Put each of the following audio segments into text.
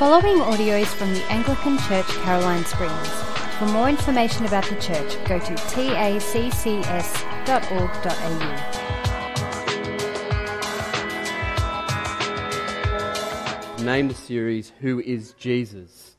following audio is from the Anglican Church Caroline Springs. For more information about the church, go to taccs.org.au. Name the series Who is Jesus?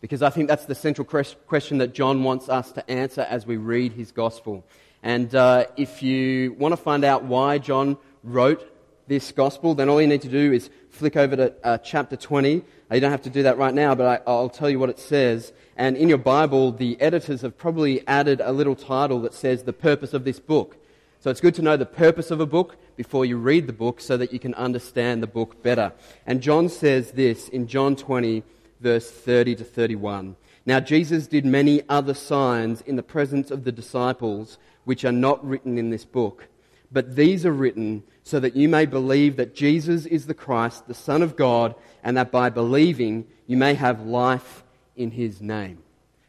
Because I think that's the central question that John wants us to answer as we read his gospel. And uh, if you want to find out why John wrote this gospel, then all you need to do is flick over to uh, chapter 20. You don't have to do that right now, but I, will tell you what it says. And in your Bible, the editors have probably added a little title that says the purpose of this book. So it's good to know the purpose of a book before you read the book so that you can understand the book better. And John says this in John 20, verse 30 to 31. Now Jesus did many other signs in the presence of the disciples, which are not written in this book. But these are written so that you may believe that Jesus is the Christ, the Son of God, and that by believing you may have life in his name.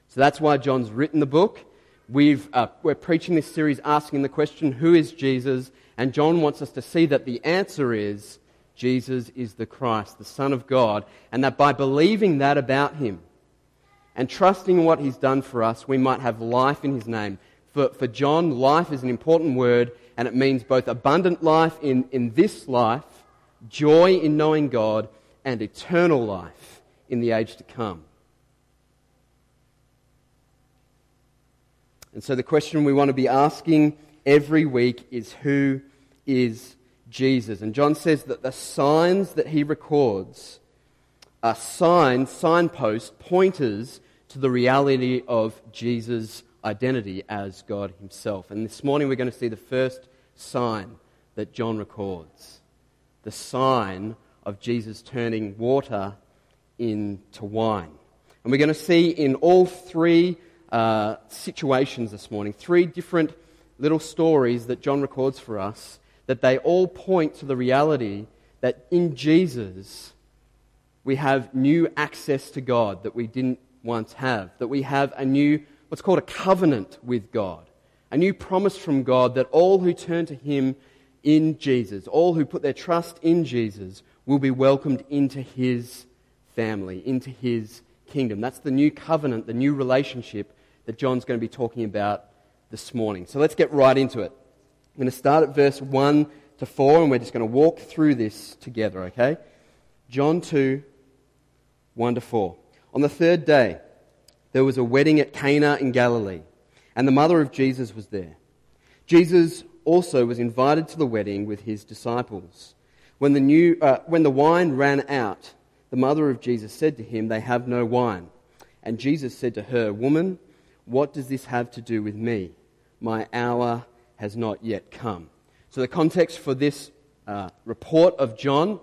So that's why John's written the book. We've, uh, we're preaching this series asking the question, Who is Jesus? And John wants us to see that the answer is Jesus is the Christ, the Son of God, and that by believing that about him and trusting what he's done for us, we might have life in his name. For, for John, life is an important word, and it means both abundant life in, in this life, joy in knowing God, and eternal life in the age to come. And so the question we want to be asking every week is who is Jesus? And John says that the signs that he records are signs, signposts, pointers to the reality of Jesus' identity as God Himself. And this morning we're going to see the first sign that John records the sign of Jesus turning water into wine. And we're going to see in all three uh, situations this morning, three different little stories that John records for us, that they all point to the reality that in Jesus we have new access to God that we didn't once have, that we have a new what's called a covenant with God, a new promise from God that all who turn to Him in Jesus, all who put their trust in Jesus, will be welcomed into His family, into His kingdom. That's the new covenant, the new relationship that John's going to be talking about this morning. So let's get right into it. I'm going to start at verse 1 to 4, and we're just going to walk through this together, okay? John 2, 1 to 4. On the third day, there was a wedding at Cana in Galilee, and the mother of Jesus was there. Jesus also was invited to the wedding with his disciples. When the, new, uh, when the wine ran out, the mother of Jesus said to him, They have no wine. And Jesus said to her, Woman, what does this have to do with me? My hour has not yet come. So, the context for this uh, report of John,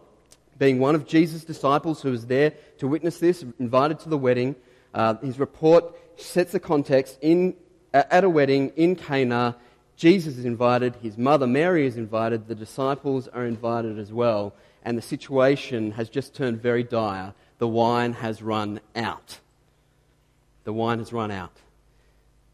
being one of Jesus' disciples who was there to witness this, invited to the wedding, uh, his report sets the context in, at a wedding in Cana. Jesus is invited, his mother Mary is invited, the disciples are invited as well, and the situation has just turned very dire. The wine has run out. The wine has run out.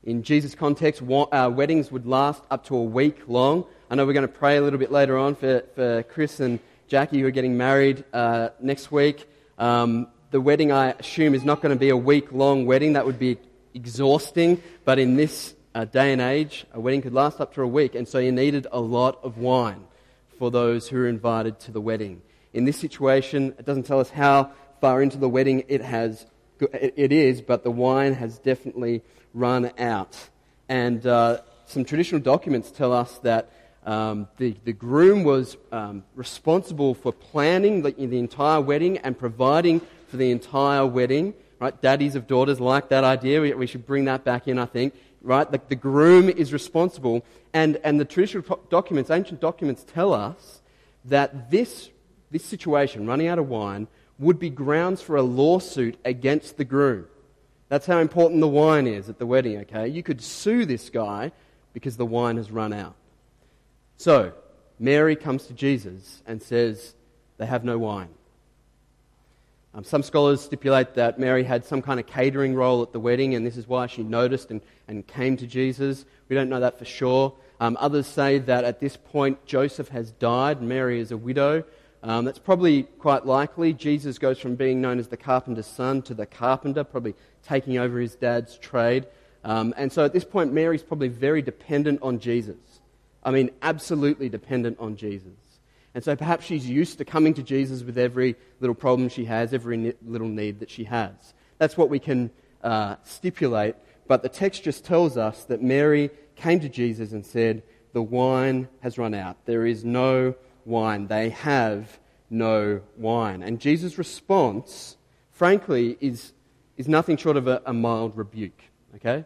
In Jesus' context, uh, weddings would last up to a week long. I know we're going to pray a little bit later on for, for Chris and Jackie who are getting married uh, next week. Um, the wedding, I assume, is not going to be a week long wedding. That would be exhausting. But in this uh, day and age, a wedding could last up to a week. And so you needed a lot of wine for those who were invited to the wedding. In this situation, it doesn't tell us how far into the wedding it, has, it is, but the wine has definitely run out. And uh, some traditional documents tell us that um, the, the groom was um, responsible for planning the, the entire wedding and providing for the entire wedding. Right? Daddies of daughters like that idea. We, we should bring that back in, I think. Right? The, the groom is responsible. And, and the traditional documents, ancient documents, tell us that this, this situation, running out of wine, would be grounds for a lawsuit against the groom. That's how important the wine is at the wedding, okay? You could sue this guy because the wine has run out. So, Mary comes to Jesus and says, They have no wine. Um, some scholars stipulate that Mary had some kind of catering role at the wedding, and this is why she noticed and, and came to Jesus. We don't know that for sure. Um, others say that at this point Joseph has died, Mary is a widow. Um, that's probably quite likely. Jesus goes from being known as the carpenter's son to the carpenter, probably taking over his dad's trade. Um, and so at this point, Mary's probably very dependent on Jesus. I mean, absolutely dependent on Jesus. And so perhaps she's used to coming to Jesus with every little problem she has, every little need that she has. That's what we can uh, stipulate. But the text just tells us that Mary came to Jesus and said, The wine has run out. There is no wine. They have no wine. And Jesus' response, frankly, is, is nothing short of a, a mild rebuke. Okay?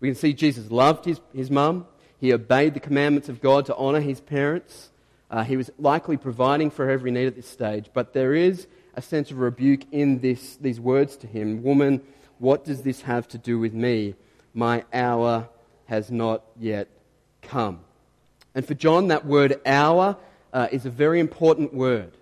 We can see Jesus loved his, his mum. He obeyed the commandments of God to honour his parents. Uh, he was likely providing for every need at this stage. But there is a sense of rebuke in this, these words to him Woman, what does this have to do with me? My hour has not yet come. And for John, that word hour uh, is a very important word.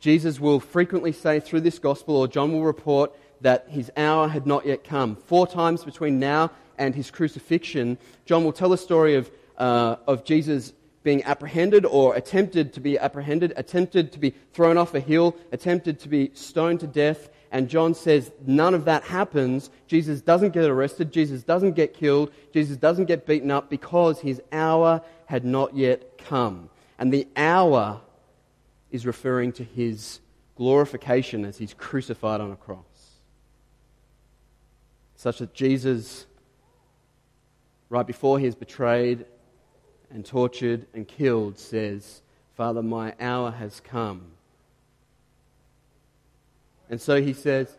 Jesus will frequently say through this gospel, or John will report, that his hour had not yet come. Four times between now and his crucifixion, John will tell a story of, uh, of Jesus being apprehended or attempted to be apprehended, attempted to be thrown off a hill, attempted to be stoned to death. And John says none of that happens. Jesus doesn't get arrested. Jesus doesn't get killed. Jesus doesn't get beaten up because his hour had not yet come. And the hour is referring to his glorification as he's crucified on a cross. Such that Jesus, right before he is betrayed and tortured and killed, says, Father, my hour has come. And so he says,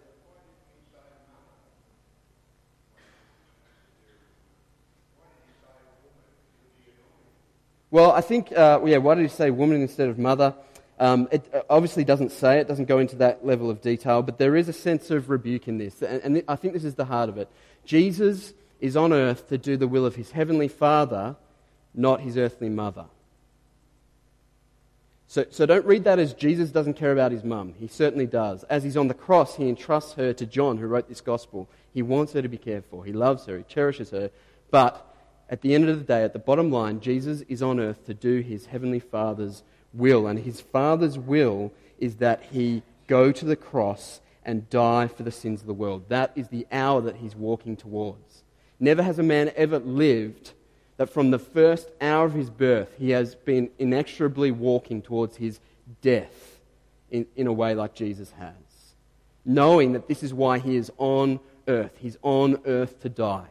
Well, I think, uh, yeah, why did he say woman instead of mother? Um, it uh, obviously doesn't say it, doesn't go into that level of detail, but there is a sense of rebuke in this. And, and I think this is the heart of it. Jesus is on earth to do the will of his heavenly Father, not his earthly mother. So, so don't read that as Jesus doesn't care about his mum. He certainly does. As he's on the cross, he entrusts her to John, who wrote this gospel. He wants her to be cared for. He loves her. He cherishes her. But at the end of the day, at the bottom line, Jesus is on earth to do his heavenly Father's will. And his Father's will is that he go to the cross and die for the sins of the world. That is the hour that he's walking towards. Never has a man ever lived that from the first hour of his birth, he has been inexorably walking towards his death in, in a way like Jesus has. Knowing that this is why he is on earth. He's on earth to die.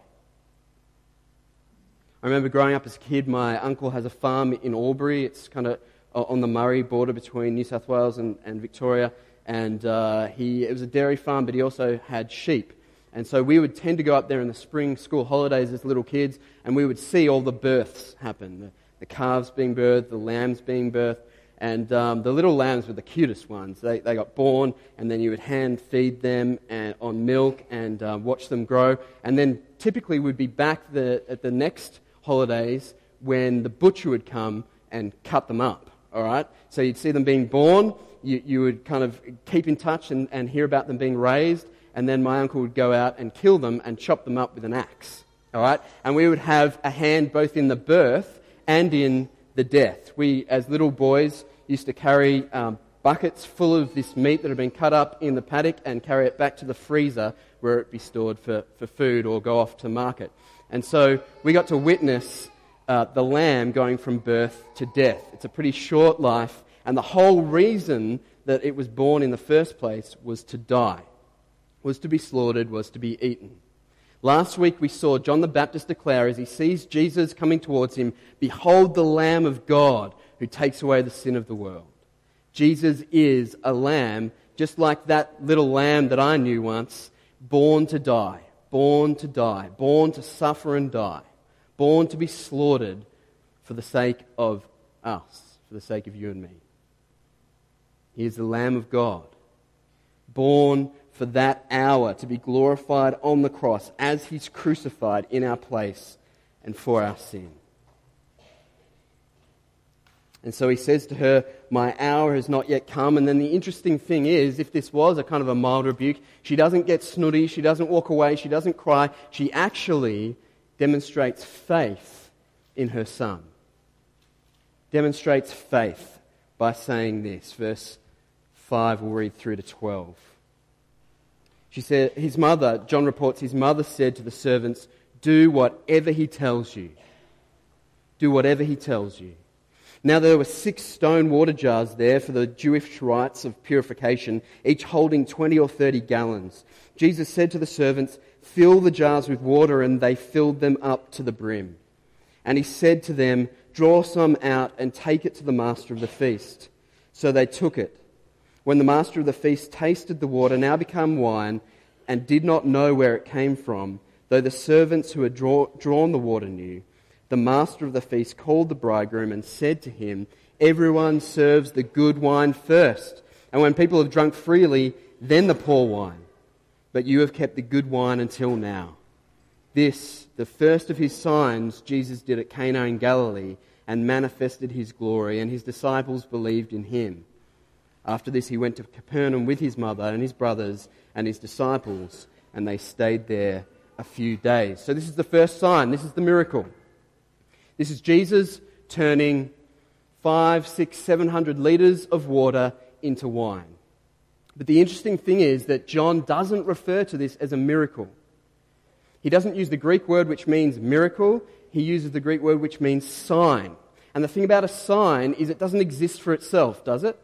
I remember growing up as a kid, my uncle has a farm in Albury. It's kind of uh, on the Murray border between New South Wales and, and Victoria. And uh, he, it was a dairy farm, but he also had sheep. And so we would tend to go up there in the spring school holidays as little kids, and we would see all the births happen the, the calves being birthed, the lambs being birthed. And um, the little lambs were the cutest ones. They, they got born, and then you would hand feed them and, on milk and uh, watch them grow. And then typically we'd be back the, at the next holidays when the butcher would come and cut them up. All right? So you'd see them being born, you, you would kind of keep in touch and, and hear about them being raised, and then my uncle would go out and kill them and chop them up with an axe. All right? And we would have a hand both in the birth and in the death. We, as little boys, used to carry um, buckets full of this meat that had been cut up in the paddock and carry it back to the freezer where it be stored for, for food or go off to market. And so we got to witness uh, the lamb going from birth to death. It's a pretty short life, and the whole reason that it was born in the first place was to die, was to be slaughtered, was to be eaten. Last week we saw John the Baptist declare as he sees Jesus coming towards him, Behold the Lamb of God who takes away the sin of the world. Jesus is a lamb, just like that little lamb that I knew once, born to die born to die, born to suffer and die, born to be slaughtered for the sake of us, for the sake of you and me. He is the Lamb of God, born for that hour to be glorified on the cross as he's crucified in our place and for our sin. And so he says to her, My hour has not yet come. And then the interesting thing is, if this was a kind of a mild rebuke, she doesn't get snooty, she doesn't walk away, she doesn't cry. She actually demonstrates faith in her son. Demonstrates faith. by saying this. Verse 5, we'll read through to 12. She said, his mother, John reports, his mother said to the servants, Do whatever he tells you. Do whatever he tells you. Now there were six stone water jars there for the Jewish rites of purification, each holding 20 or 30 gallons. Jesus said to the servants, Fill the jars with water, and they filled them up to the brim. And he said to them, Draw some out and take it to the master of the feast. So they took it. When the master of the feast tasted the water, now become wine, and did not know where it came from, though the servants who had draw, drawn the water knew, the master of the feast called the bridegroom and said to him, Everyone serves the good wine first, and when people have drunk freely, then the poor wine. But you have kept the good wine until now. This, the first of his signs, Jesus did at Cana in Galilee and manifested his glory, and his disciples believed in him. After this, he went to Capernaum with his mother and his brothers and his disciples, and they stayed there a few days. So, this is the first sign. This is the miracle. This is Jesus turning five, six, seven hundred litres of water into wine. But the interesting thing is that John doesn't refer to this as a miracle. He doesn't use the Greek word which means miracle, he uses the Greek word which means sign. And the thing about a sign is it doesn't exist for itself, does it?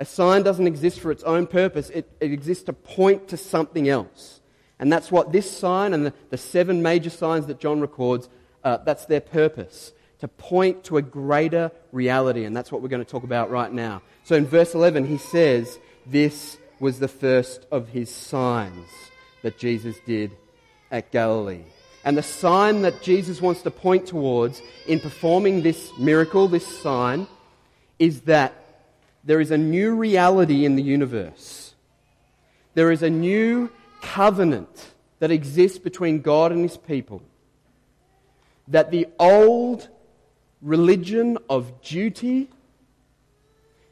A sign doesn't exist for its own purpose, it, it exists to point to something else. And that's what this sign and the, the seven major signs that John records, uh, that's their purpose. To point to a greater reality. And that's what we're going to talk about right now. So in verse 11, he says, This was the first of his signs that Jesus did at Galilee. And the sign that Jesus wants to point towards in performing this miracle, this sign, is that there is a new reality in the universe. There is a new covenant that exists between God and his people. That the old religion of duty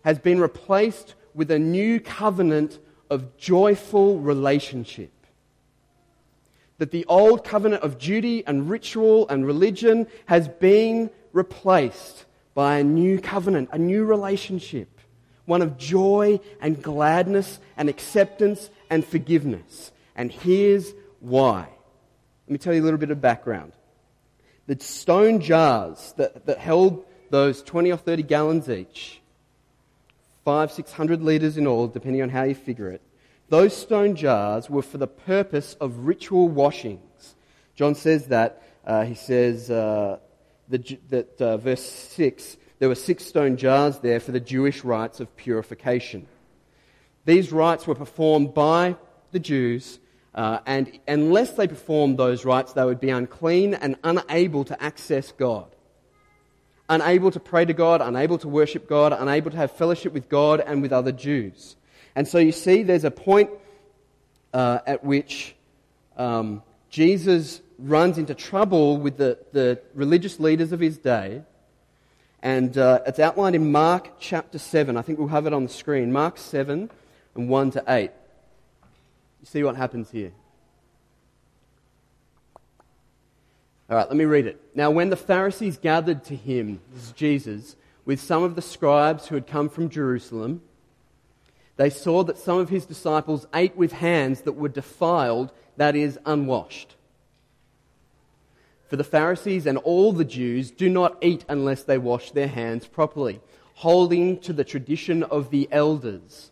has been replaced with a new covenant of joyful relationship. That the old covenant of duty and ritual and religion has been replaced by a new covenant, a new relationship one of joy and gladness and acceptance and forgiveness. And here's why. Let me tell you a little bit of background. The stone jars that, that held those 20 or 30 gallons each, five, six hundred litres in all, depending on how you figure it, those stone jars were for the purpose of ritual washings. John says that. Uh, he says uh, that uh, verse 6 there were six stone jars there for the Jewish rites of purification. These rites were performed by the Jews, uh, and unless they performed those rites, they would be unclean and unable to access God. Unable to pray to God, unable to worship God, unable to have fellowship with God and with other Jews. And so you see, there's a point uh, at which um, Jesus runs into trouble with the, the religious leaders of his day and uh, it's outlined in Mark chapter 7. I think we'll have it on the screen. Mark 7 and 1 to 8. You see what happens here. All right, let me read it. Now, when the Pharisees gathered to him, this is Jesus, with some of the scribes who had come from Jerusalem, they saw that some of his disciples ate with hands that were defiled, that is, unwashed. For the Pharisees and all the Jews do not eat unless they wash their hands properly, holding to the tradition of the elders.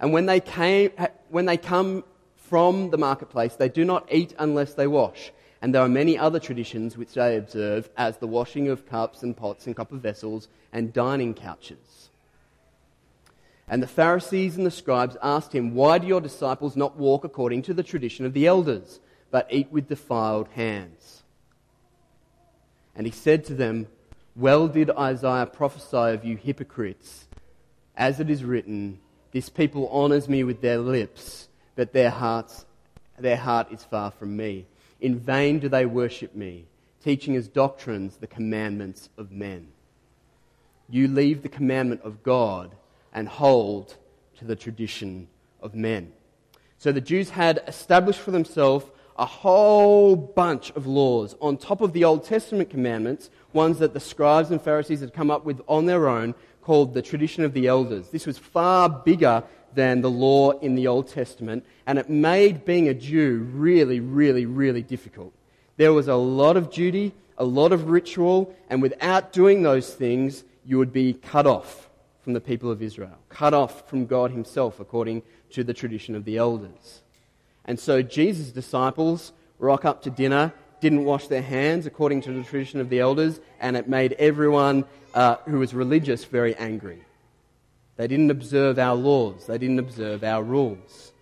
And when they, came, when they come from the marketplace, they do not eat unless they wash. And there are many other traditions which they observe, as the washing of cups and pots and copper vessels and dining couches. And the Pharisees and the scribes asked him, Why do your disciples not walk according to the tradition of the elders, but eat with defiled hands? And he said to them, Well did Isaiah prophesy of you hypocrites, as it is written, This people honors me with their lips, but their, hearts, their heart is far from me. In vain do they worship me, teaching as doctrines the commandments of men. You leave the commandment of God and hold to the tradition of men. So the Jews had established for themselves a whole bunch of laws on top of the Old Testament commandments, ones that the scribes and Pharisees had come up with on their own, called the tradition of the elders. This was far bigger than the law in the Old Testament, and it made being a Jew really, really, really difficult. There was a lot of duty, a lot of ritual, and without doing those things, you would be cut off from the people of Israel, cut off from God Himself, according to the tradition of the elders. And so Jesus' disciples rock up to dinner, didn't wash their hands according to the tradition of the elders, and it made everyone uh, who was religious very angry. They didn't observe our laws, they didn't observe our rules.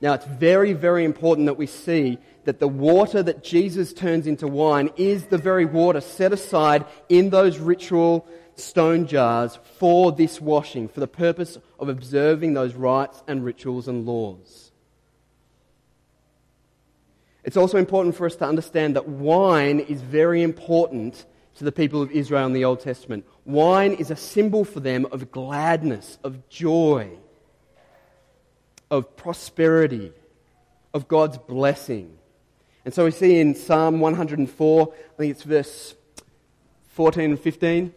Now, it's very, very important that we see that the water that Jesus turns into wine is the very water set aside in those ritual stone jars for this washing, for the purpose of observing those rites and rituals and laws. It's also important for us to understand that wine is very important to the people of Israel in the Old Testament. Wine is a symbol for them of gladness, of joy, of prosperity, of God's blessing. And so we see in Psalm 104, I think it's verse 14 and 15,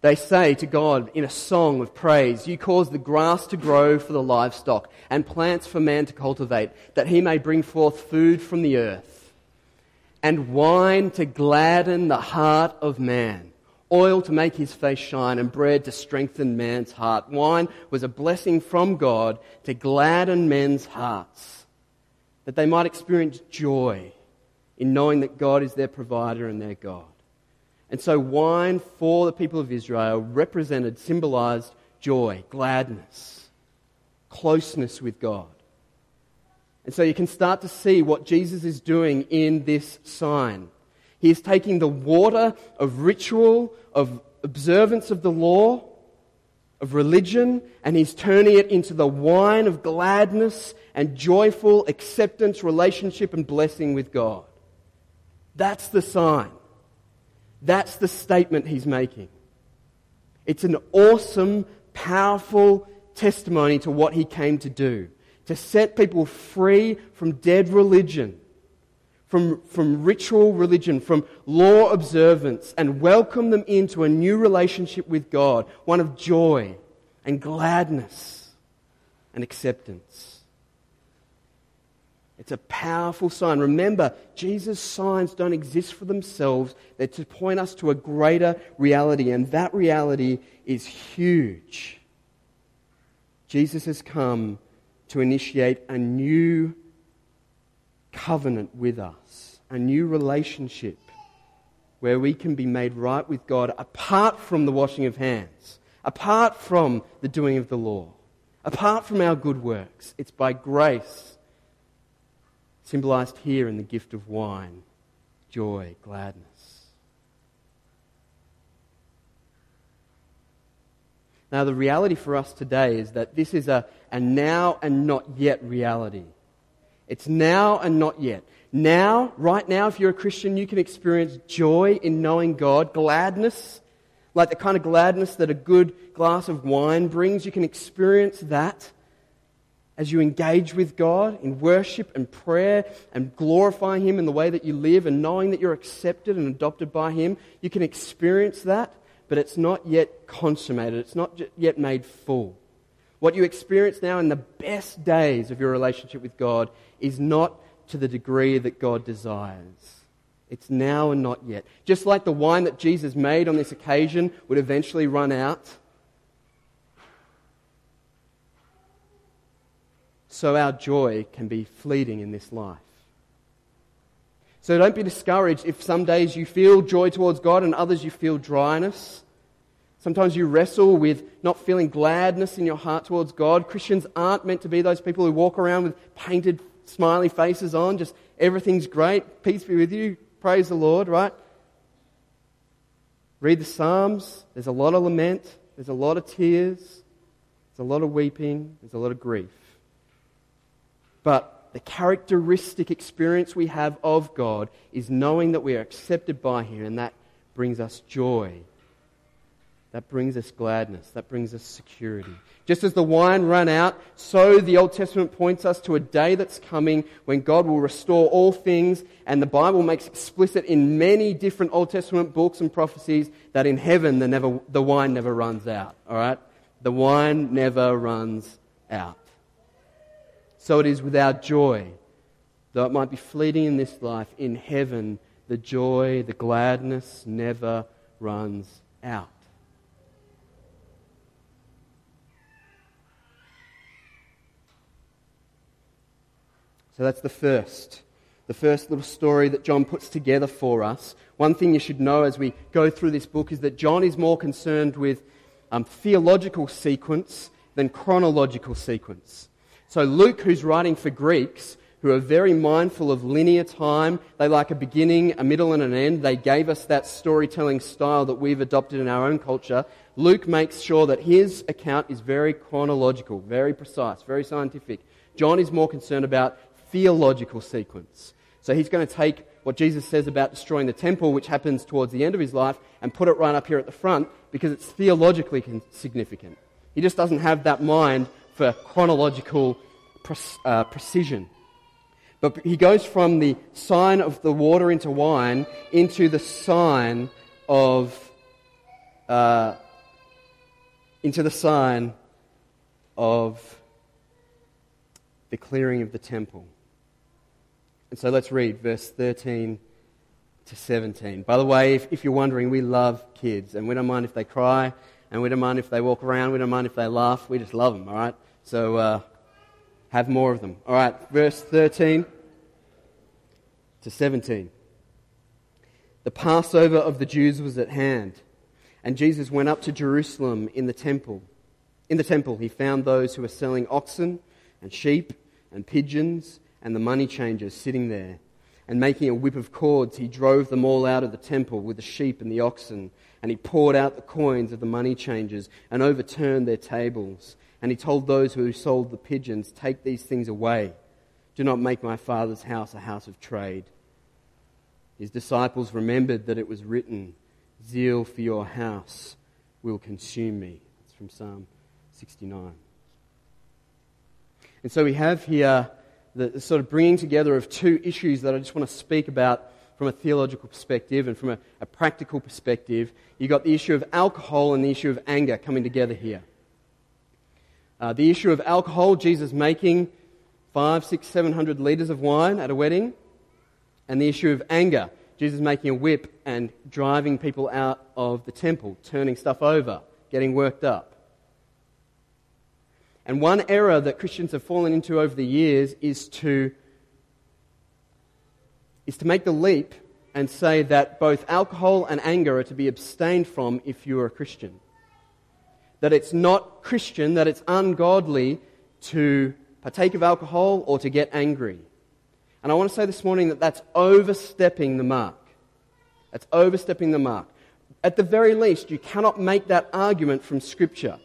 they say to God in a song of praise, You cause the grass to grow for the livestock and plants for man to cultivate, that he may bring forth food from the earth, and wine to gladden the heart of man, oil to make his face shine, and bread to strengthen man's heart. Wine was a blessing from God to gladden men's hearts, that they might experience joy in knowing that God is their provider and their God. And so, wine for the people of Israel represented, symbolized joy, gladness, closeness with God. And so, you can start to see what Jesus is doing in this sign. He is taking the water of ritual, of observance of the law, of religion, and he's turning it into the wine of gladness and joyful acceptance, relationship, and blessing with God. That's the sign. That's the statement he's making. It's an awesome, powerful testimony to what he came to do to set people free from dead religion, from, from ritual religion, from law observance, and welcome them into a new relationship with God, one of joy and gladness and acceptance. It's a powerful sign. Remember, Jesus' signs don't exist for themselves, they're to point us to a greater reality, and that reality is huge. Jesus has come to initiate a new covenant with us, a new relationship where we can be made right with God apart from the washing of hands, apart from the doing of the law, apart from our good works. It's by grace symbolized here in the gift of wine, joy, gladness. Now, the reality for us today is that this is a, a now and not yet reality. It's now and not yet. Now, right now, if you're a Christian, you can experience joy in knowing God, gladness, like the kind of gladness that a good glass of wine brings. You can experience that as you engage with God in worship and prayer and glorifying Him in the way that you live and knowing that you're accepted and adopted by Him, you can experience that, but it's not yet consummated. It's not yet made full. What you experience now in the best days of your relationship with God is not to the degree that God desires. It's now and not yet. Just like the wine that Jesus made on this occasion would eventually run out so our joy can be fleeting in this life. So don't be discouraged if some days you feel joy towards God and others you feel dryness. Sometimes you wrestle with not feeling gladness in your heart towards God. Christians aren't meant to be those people who walk around with painted, smiley faces on, just everything's great, peace be with you, praise the Lord, right? Read the Psalms, there's a lot of lament, there's a lot of tears, there's a lot of weeping, there's a lot of grief. But the characteristic experience we have of God is knowing that we are accepted by Him, and that brings us joy that brings us gladness, that brings us security. Just as the wine ran out, so the Old Testament points us to a day that's coming when God will restore all things, and the Bible makes explicit in many different Old Testament books and prophecies that in heaven the, never, the wine never runs out. All right? The wine never runs out. So it is with our joy, though it might be fleeting in this life, in heaven the joy, the gladness never runs out. So that's the first. The first little story that John puts together for us. One thing you should know as we go through this book is that John is more concerned with um, theological sequence than chronological sequence. So Luke, who's writing for Greeks, who are very mindful of linear time, they like a beginning, a middle, and an end. They gave us that storytelling style that we've adopted in our own culture. Luke makes sure that his account is very chronological, very precise, very scientific. John is more concerned about theological sequence. So he's going to take what Jesus says about destroying the temple, which happens towards the end of his life, and put it right up here at the front because it's theologically significant. He just doesn't have that mind for chronological uh, precision. But he goes from the sign of the water into wine into the sign of uh, into the sign of the clearing of the temple. And so let's read verse 13 to 17. By the way, if, if, you're wondering, we love kids, and we don't mind if they cry, and we don't mind if they walk around, we don't mind if they laugh, we just love them, all right? So uh, have more of them. All right, verse 13 to 17. The Passover of the Jews was at hand, and Jesus went up to Jerusalem in the temple. In the temple, he found those who were selling oxen and sheep and pigeons and the money changers sitting there. And making a whip of cords, he drove them all out of the temple with the sheep and the oxen. And he poured out the coins of the money changers and overturned their tables. And he told those who sold the pigeons, Take these things away. Do not make my father's house a house of trade. His disciples remembered that it was written, Zeal for your house will consume me. That's from Psalm 69. And so we have here the, the sort of bringing together of two issues that I just want to speak about from a theological perspective and from a, a practical perspective. You've got the issue of alcohol and the issue of anger coming together here. Uh, the issue of alcohol, Jesus making five, six, seven hundred litres of wine at a wedding. And the issue of anger, Jesus making a whip and driving people out of the temple, turning stuff over, getting worked up. And one error that Christians have fallen into over the years is to, is to make the leap and say that both alcohol and anger are to be abstained from if you are a Christian. That it's not Christian, that it's ungodly to partake of alcohol or to get angry. And I want to say this morning that that's overstepping the mark. That's overstepping the mark. At the very least, you cannot make that argument from Scripture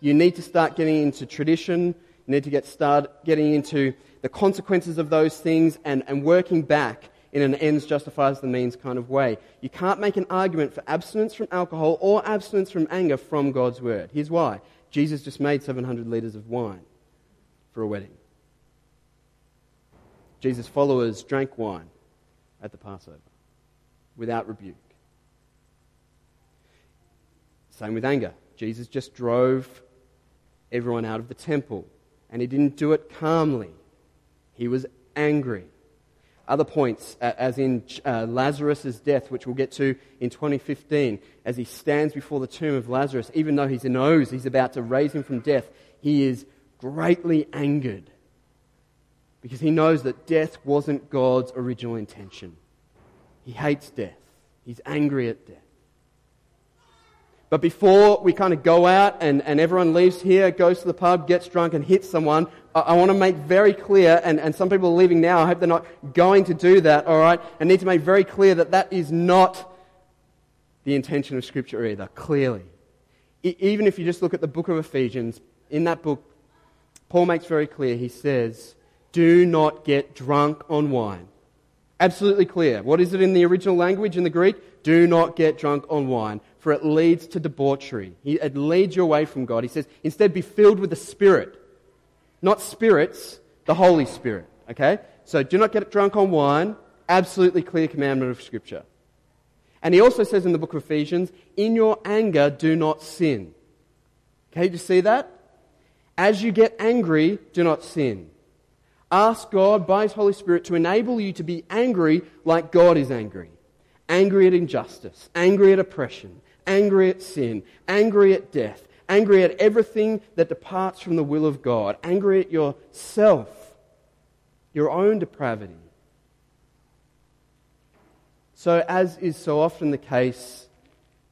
you need to start getting into tradition. You need to get start getting into the consequences of those things and, and working back in an ends justifies the means kind of way. You can't make an argument for abstinence from alcohol or abstinence from anger from God's word. Here's why. Jesus just made 700 litres of wine for a wedding. Jesus' followers drank wine at the Passover without rebuke. Same with anger. Jesus just drove everyone out of the temple. And he didn't do it calmly, he was angry. Other points, as in uh, Lazarus' death, which we'll get to in 2015, as he stands before the tomb of Lazarus, even though he knows he's about to raise him from death, he is greatly angered because he knows that death wasn't God's original intention. He hates death, he's angry at death. But before we kind of go out and, and everyone leaves here, goes to the pub, gets drunk, and hits someone, I, want to make very clear, and, and some people are leaving now, I hope they're not going to do that, all right? I need to make very clear that that is not the intention of Scripture either, clearly. Even if you just look at the book of Ephesians, in that book, Paul makes very clear, he says, do not get drunk on wine. Absolutely clear. What is it in the original language in the Greek? Do not get drunk on wine for it leads to debauchery. It leads you away from God. He says, instead be filled with the Spirit. Not spirits, the Holy Spirit. Okay? So do not get drunk on wine. Absolutely clear commandment of Scripture. And he also says in the book of Ephesians, in your anger, do not sin. Okay, do you see that? As you get angry, do not sin. Ask God by His Holy Spirit to enable you to be angry like God is angry. Angry at injustice, angry at oppression, angry at sin, angry at death, angry at everything that departs from the will of God, angry at yourself, your own depravity. So, as is so often the case,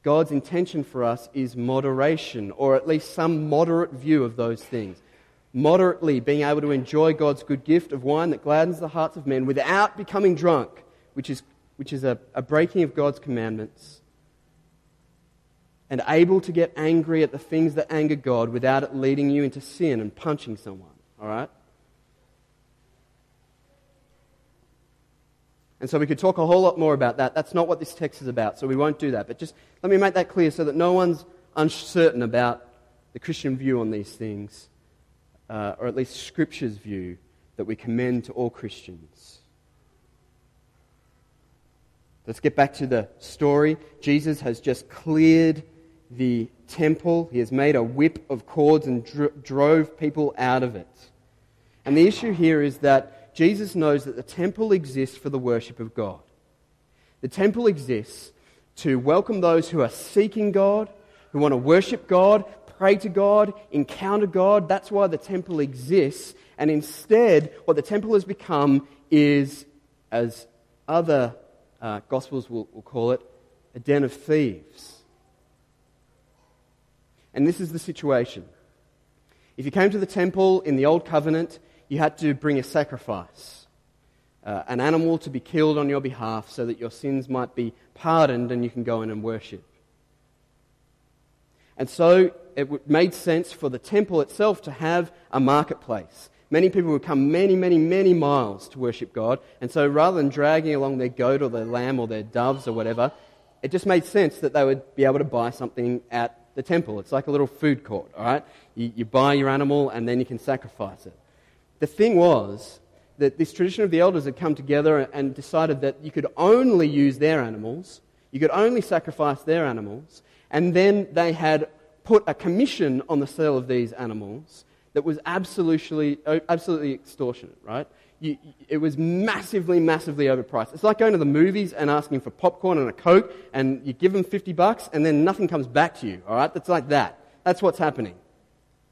God's intention for us is moderation, or at least some moderate view of those things. Moderately being able to enjoy God's good gift of wine that gladdens the hearts of men without becoming drunk, which is, which is a, a breaking of God's commandments. And able to get angry at the things that anger God without it leading you into sin and punching someone. All right? And so we could talk a whole lot more about that. That's not what this text is about, so we won't do that. But just let me make that clear so that no one's uncertain about the Christian view on these things, uh, or at least Scripture's view that we commend to all Christians. Let's get back to the story. Jesus has just cleared the temple, he has made a whip of cords and dro- drove people out of it. And the issue here is that Jesus knows that the temple exists for the worship of God. The temple exists to welcome those who are seeking God, who want to worship God, pray to God, encounter God. That's why the temple exists. And instead, what the temple has become is, as other uh, gospels will, will call it, a den of thieves. And this is the situation. If you came to the temple in the Old Covenant, you had to bring a sacrifice, uh, an animal to be killed on your behalf so that your sins might be pardoned and you can go in and worship. And so it made sense for the temple itself to have a marketplace. Many people would come many, many, many miles to worship God. And so rather than dragging along their goat or their lamb or their doves or whatever, it just made sense that they would be able to buy something at the temple. It's like a little food court, all right? You, you buy your animal and then you can sacrifice it. The thing was that this tradition of the elders had come together and decided that you could only use their animals, you could only sacrifice their animals, and then they had put a commission on the sale of these animals that was absolutely, absolutely extortionate, right? You, it was massively, massively overpriced. It's like going to the movies and asking for popcorn and a Coke, and you give them 50 bucks, and then nothing comes back to you, all right? That's like that. That's what's happening.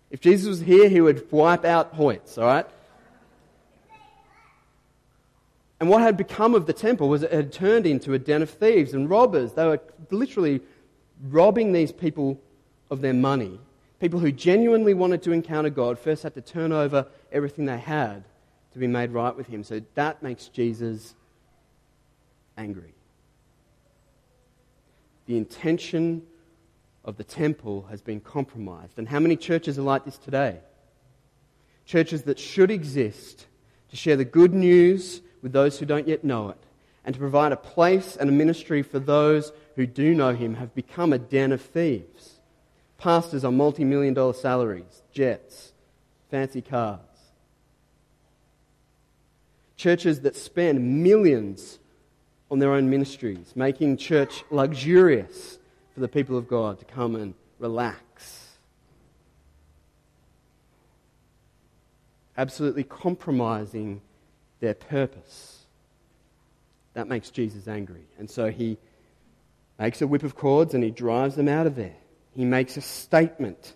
If Jesus was here, he would wipe out Hoyts, all right? And what had become of the temple was it had turned into a den of thieves and robbers. They were literally robbing these people of their money. People who genuinely wanted to encounter God first had to turn over everything they had to be made right with Him. So that makes Jesus angry. The intention of the temple has been compromised. And how many churches are like this today? Churches that should exist to share the good news with those who don't yet know it, and to provide a place and a ministry for those who do know him have become a den of thieves. Pastors on multi million dollar salaries, jets, fancy cars. Churches that spend millions on their own ministries, making church luxurious for the people of God to come and relax. Absolutely compromising their purpose. That makes Jesus angry. And so he makes a whip of cords and he drives them out of there. He makes a statement.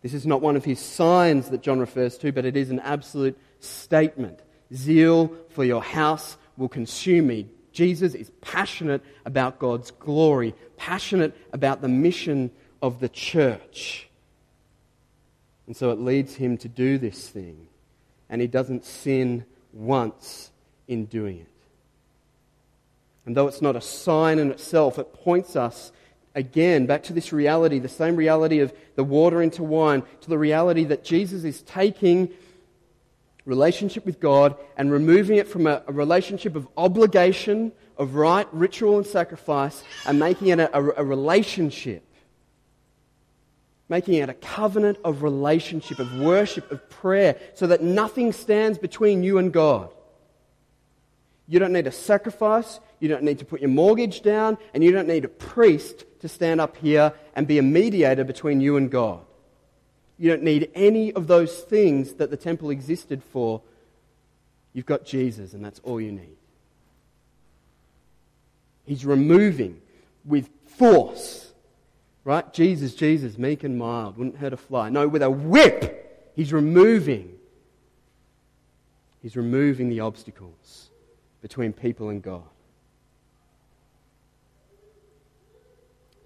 This is not one of his signs that John refers to, but it is an absolute statement. Zeal for your house will consume me. Jesus is passionate about God's glory, passionate about the mission of the church. And so it leads him to do this thing. And he doesn't sin once in doing it. And though it's not a sign in itself, it points us again back to this reality, the same reality of the water into wine, to the reality that Jesus is taking relationship with God and removing it from a, a relationship of obligation of right ritual and sacrifice and making it a, a, a relationship. Making it a covenant of relationship, of worship, of prayer, so that nothing stands between you and God. You don't need a sacrifice, you don't need to put your mortgage down, and you don't need a priest to stand up here and be a mediator between you and God. You don't need any of those things that the temple existed for. You've got Jesus, and that's all you need. He's removing with force, right? Jesus, Jesus, meek and mild, wouldn't hurt a fly. No, with a whip, he's removing. He's removing the obstacles between people and God.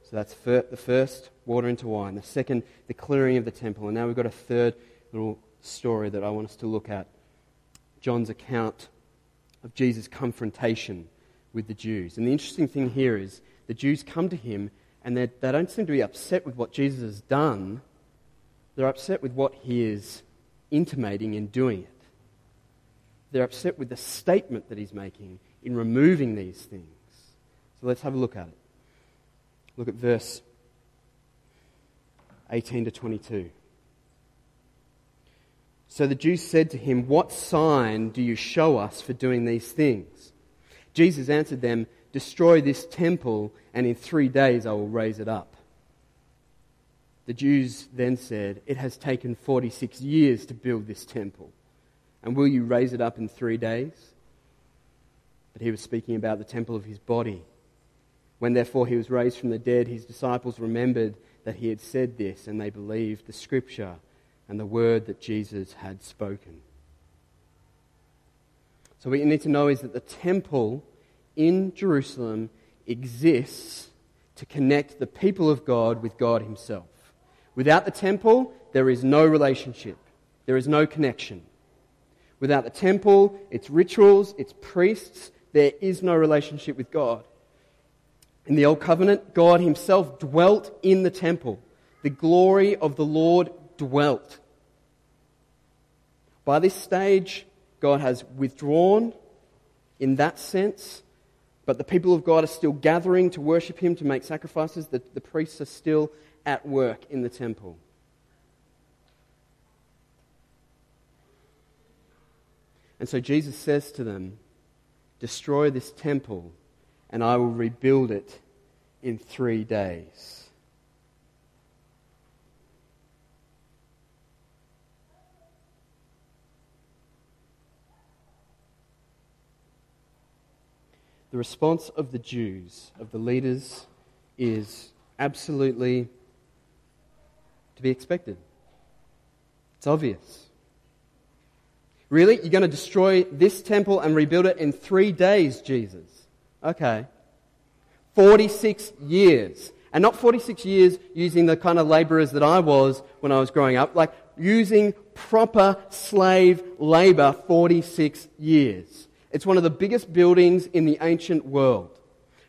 So that's the first, water into wine. The second, the clearing of the temple. And now we've got a third little story that I want us to look at John's account of Jesus' confrontation with the Jews. And the interesting thing here is the Jews come to him and they don't seem to be upset with what Jesus has done, they're upset with what he is intimating in doing it. They're upset with the statement that he's making in removing these things. So let's have a look at it. Look at verse 18 to 22. So the Jews said to him, What sign do you show us for doing these things? Jesus answered them, Destroy this temple, and in three days I will raise it up. The Jews then said, It has taken 46 years to build this temple, and will you raise it up in three days? But he was speaking about the temple of his body. When therefore he was raised from the dead, his disciples remembered that he had said this, and they believed the scripture and the word that Jesus had spoken. So, what you need to know is that the temple in Jerusalem exists to connect the people of God with God Himself. Without the temple, there is no relationship, there is no connection. Without the temple, its rituals, its priests, there is no relationship with God. In the Old Covenant, God Himself dwelt in the temple. The glory of the Lord dwelt. By this stage, God has withdrawn in that sense, but the people of God are still gathering to worship Him, to make sacrifices. The, the priests are still at work in the temple. And so Jesus says to them, Destroy this temple and I will rebuild it in three days. The response of the Jews, of the leaders, is absolutely to be expected. It's obvious. Really? You're going to destroy this temple and rebuild it in three days, Jesus? Okay. 46 years. And not 46 years using the kind of laborers that I was when I was growing up, like using proper slave labor 46 years. It's one of the biggest buildings in the ancient world.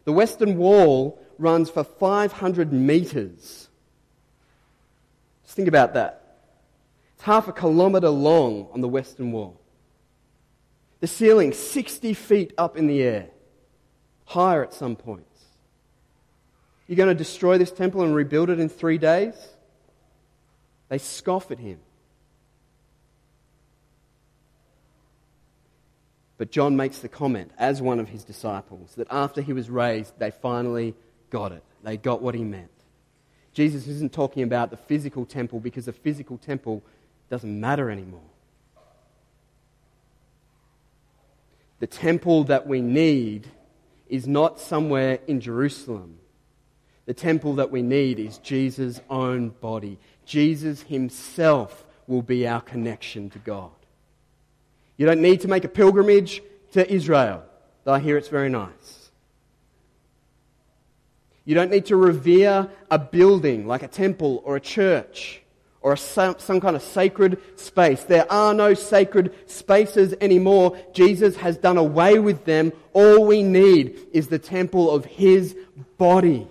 The Western Wall runs for 500 meters. Just think about that. It's half a kilometer long on the Western Wall. The ceiling 60 feet up in the air higher at some points. You're going to destroy this temple and rebuild it in three days? They scoff at him. But John makes the comment, as one of his disciples, that after he was raised, they finally got it. They got what he meant. Jesus isn't talking about the physical temple because the physical temple doesn't matter anymore. The temple that we need is not somewhere in Jerusalem. The temple that we need is Jesus' own body. Jesus himself will be our connection to God. You don't need to make a pilgrimage to Israel, though I hear it's very nice. You don't need to revere a building like a temple or a church or a, some kind of sacred space. There are no sacred spaces anymore. Jesus has done away with them. All we need is the temple of his body.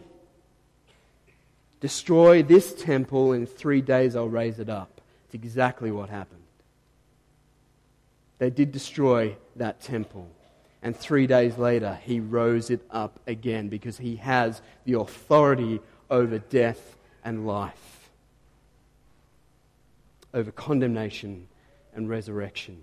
Destroy this temple, in three days I'll raise it up. It's exactly what happened. They did destroy that temple. And three days later, he rose it up again because he has the authority over death and life, over condemnation and resurrection.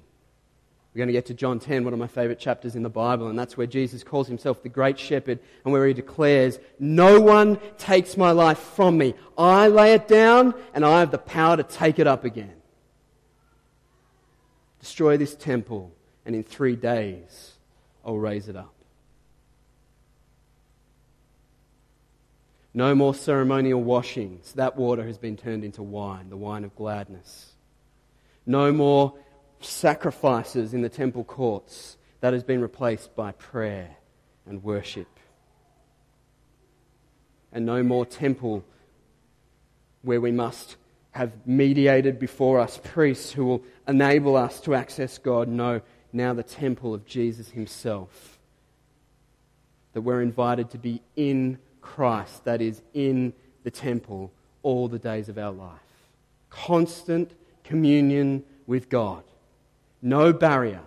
We're going to get to John 10, one of my favorite chapters in the Bible, and that's where Jesus calls himself the Great Shepherd and where he declares, No one takes my life from me. I lay it down and I have the power to take it up again. Destroy this temple, and in three days I'll raise it up. No more ceremonial washings. That water has been turned into wine, the wine of gladness. No more sacrifices in the temple courts. That has been replaced by prayer and worship. And no more temple where we must have mediated before us priests who will enable us to access God. No, now the temple of Jesus Himself. That we're invited to be in Christ, that is, in the temple, all the days of our life. Constant communion with God. No barrier.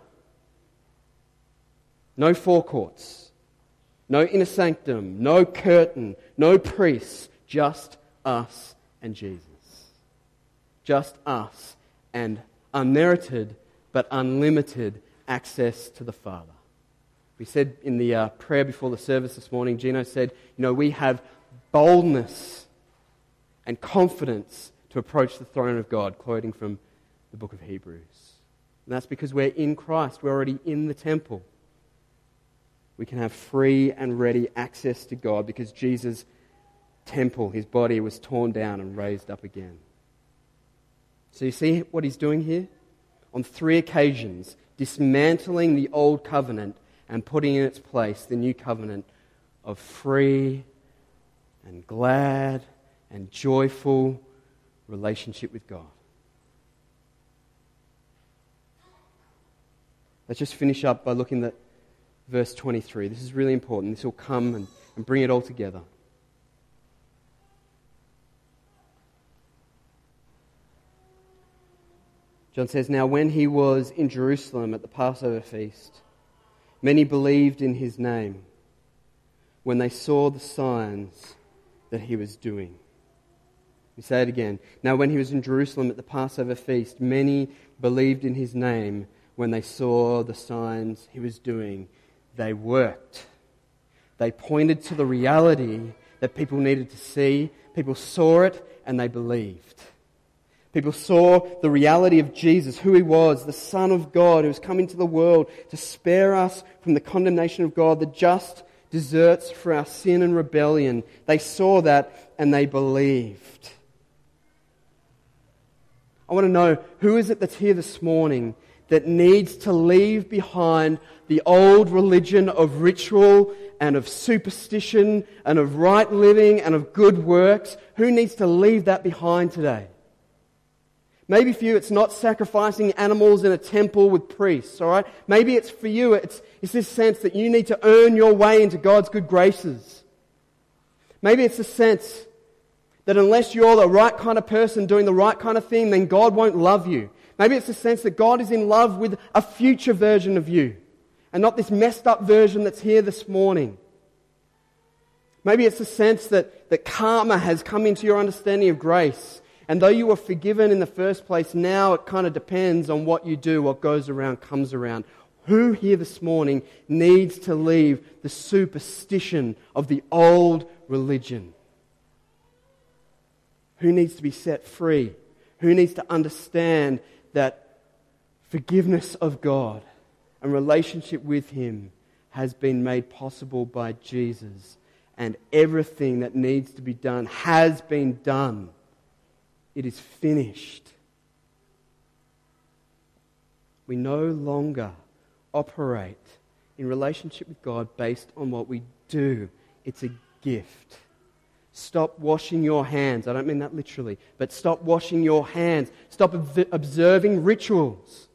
No forecourts. No inner sanctum. No curtain. No priests. Just us and Jesus. Just us and unmerited but unlimited access to the Father. We said in the uh, prayer before the service this morning, Gino said, you know, we have boldness and confidence to approach the throne of God, quoting from the book of Hebrews. And that's because we're in Christ. We're already in the temple. We can have free and ready access to God because Jesus' temple, his body, was torn down and raised up again. So you see what he's doing here? On three occasions, dismantling the old covenant and putting in its place the new covenant of free and glad and joyful relationship with God. Let's just finish up by looking at verse 23. This is really important. This will come and, and bring it all together. John says, Now when he was in Jerusalem at the Passover feast, many believed in his name when they saw the signs that he was doing. We say it again. Now when he was in Jerusalem at the Passover feast, many believed in his name when they saw the signs he was doing, they worked. They pointed to the reality that people needed to see. People saw it and they believed. People saw the reality of Jesus, who he was, the Son of God who has come into the world to spare us from the condemnation of God, the just deserts for our sin and rebellion. They saw that and they believed. I want to know who is it that's here this morning that needs to leave behind the old religion of ritual and of superstition and of right living and of good works. Who needs to leave that behind today? Maybe for you it's not sacrificing animals in a temple with priests, alright? Maybe it's for you, it's, it's this sense that you need to earn your way into God's good graces. Maybe it's the sense that unless you're the right kind of person doing the right kind of thing, then God won't love you. Maybe it's a sense that God is in love with a future version of you and not this messed up version that's here this morning. Maybe it's a sense that, that karma has come into your understanding of grace. And though you were forgiven in the first place, now it kind of depends on what you do. What goes around comes around. Who here this morning needs to leave the superstition of the old religion? Who needs to be set free? Who needs to understand that forgiveness of God and relationship with Him has been made possible by Jesus, and everything that needs to be done has been done. It is finished. We no longer operate in relationship with God based on what we do. It's a gift. Stop washing your hands. I don't mean that literally, but stop washing your hands. Stop observing rituals.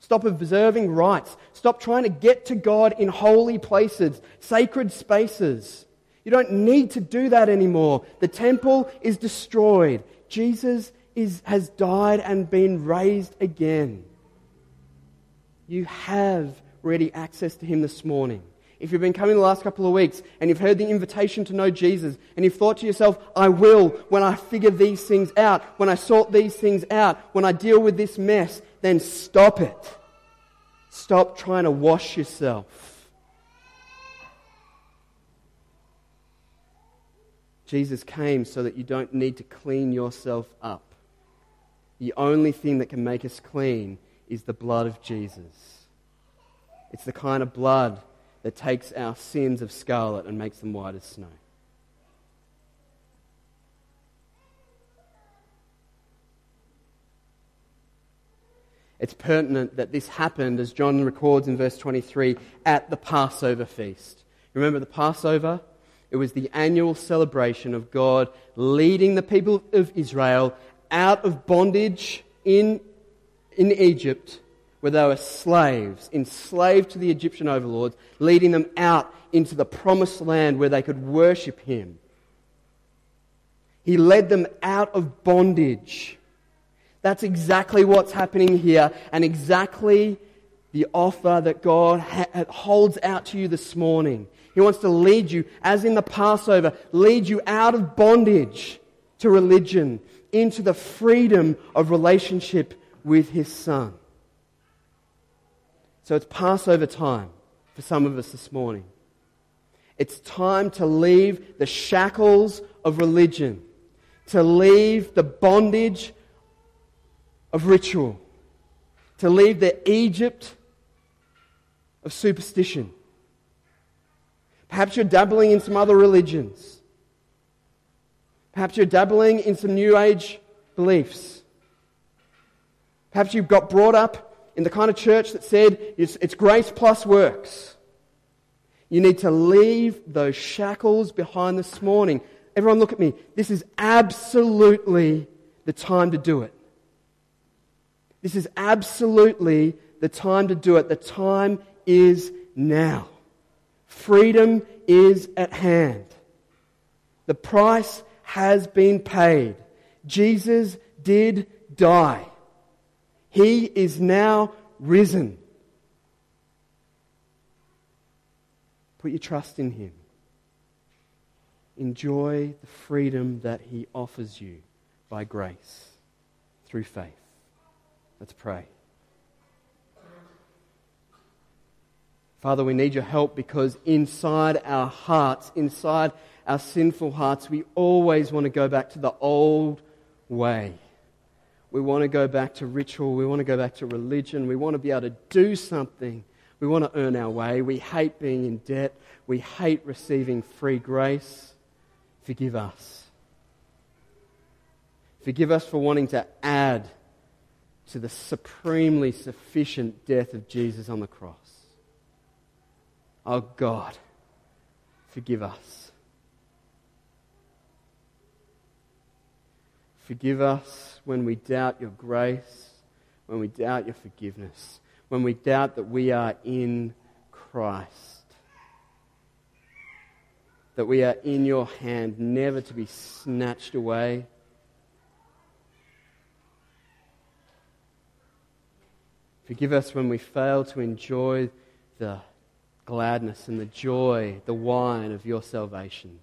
Stop observing rites. Stop trying to get to God in holy places, sacred spaces. You don't need to do that anymore. The temple is destroyed. Jesus is, has died and been raised again. You have ready access to Him this morning, if you've been coming the last couple of weeks and you've heard the invitation to know Jesus and you've thought to yourself, I will when I figure these things out, when I sort these things out, when I deal with this mess, then stop it. Stop trying to wash yourself. Jesus came so that you don't need to clean yourself up. The only thing that can make us clean is the blood of Jesus. It's the kind of blood that takes our sins of scarlet and makes them white as snow. It's pertinent that this happened, as John records in verse 23, at the Passover feast. Remember the Passover? It was the annual celebration of God leading the people of Israel out of bondage in, in Egypt where they were slaves, enslaved to the Egyptian overlords, leading them out into the promised land where they could worship him. He led them out of bondage. That's exactly what's happening here, and exactly the offer that God ha- holds out to you this morning. He wants to lead you, as in the Passover, lead you out of bondage to religion into the freedom of relationship with His Son. So it's Passover time for some of us this morning. It's time to leave the shackles of religion, to leave the bondage of ritual, to leave the Egypt of superstition. Perhaps you're dabbling in some other religions. Perhaps you're dabbling in some New Age beliefs. Perhaps you've got brought up in the kind of church that said it's, it's grace plus works. You need to leave those shackles behind this morning. Everyone, look at me. This is absolutely the time to do it. This is absolutely the time to do it. The time is now. Freedom is at hand. The price has been paid. Jesus did die. He is now risen. Put your trust in Him. Enjoy the freedom that He offers you by grace through faith. Let's pray. Father, we need your help because inside our hearts, inside our sinful hearts, we always want to go back to the old way. We want to go back to ritual. We want to go back to religion. We want to be able to do something. We want to earn our way. We hate being in debt. We hate receiving free grace. Forgive us. Forgive us for wanting to add to the supremely sufficient death of Jesus on the cross. Oh God, forgive us. Forgive us when we doubt your grace, when we doubt your forgiveness, when we doubt that we are in Christ, that we are in your hand, never to be snatched away. Forgive us when we fail to enjoy the gladness and the joy, the wine of your salvation.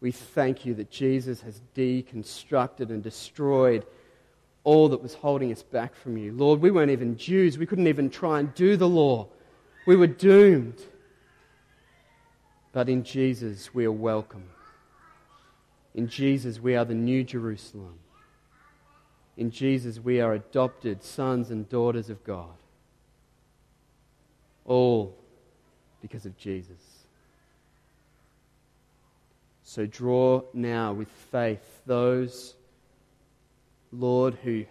We thank you that Jesus has deconstructed and destroyed all that was holding us back from you. Lord, we weren't even Jews. We couldn't even try and do the law. We were doomed. But in Jesus, we are welcome. In Jesus, we are the new Jerusalem. In Jesus, we are adopted sons and daughters of God. All because of Jesus. So draw now with faith those, Lord, who,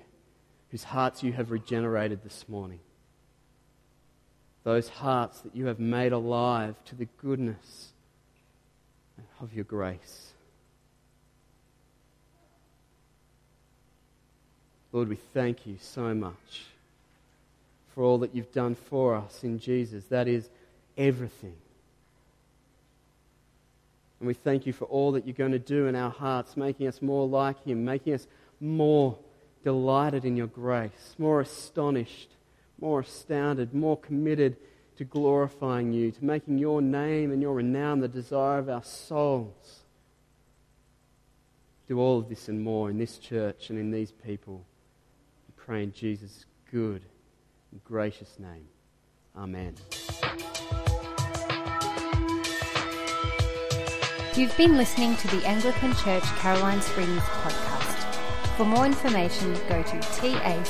whose hearts you have regenerated this morning. Those hearts that you have made alive to the goodness of your grace. Lord, we thank you so much for all that you've done for us in Jesus. That is everything. And we thank you for all that you're going to do in our hearts, making us more like Him, making us more delighted in your grace, more astonished, more astounded, more committed to glorifying you, to making your name and your renown the desire of our souls. Do all of this and more in this church and in these people. We pray in Jesus' good gracious name. Amen. You've been listening to the Anglican Church Caroline Springs podcast. For more information, go to taccs.org.au.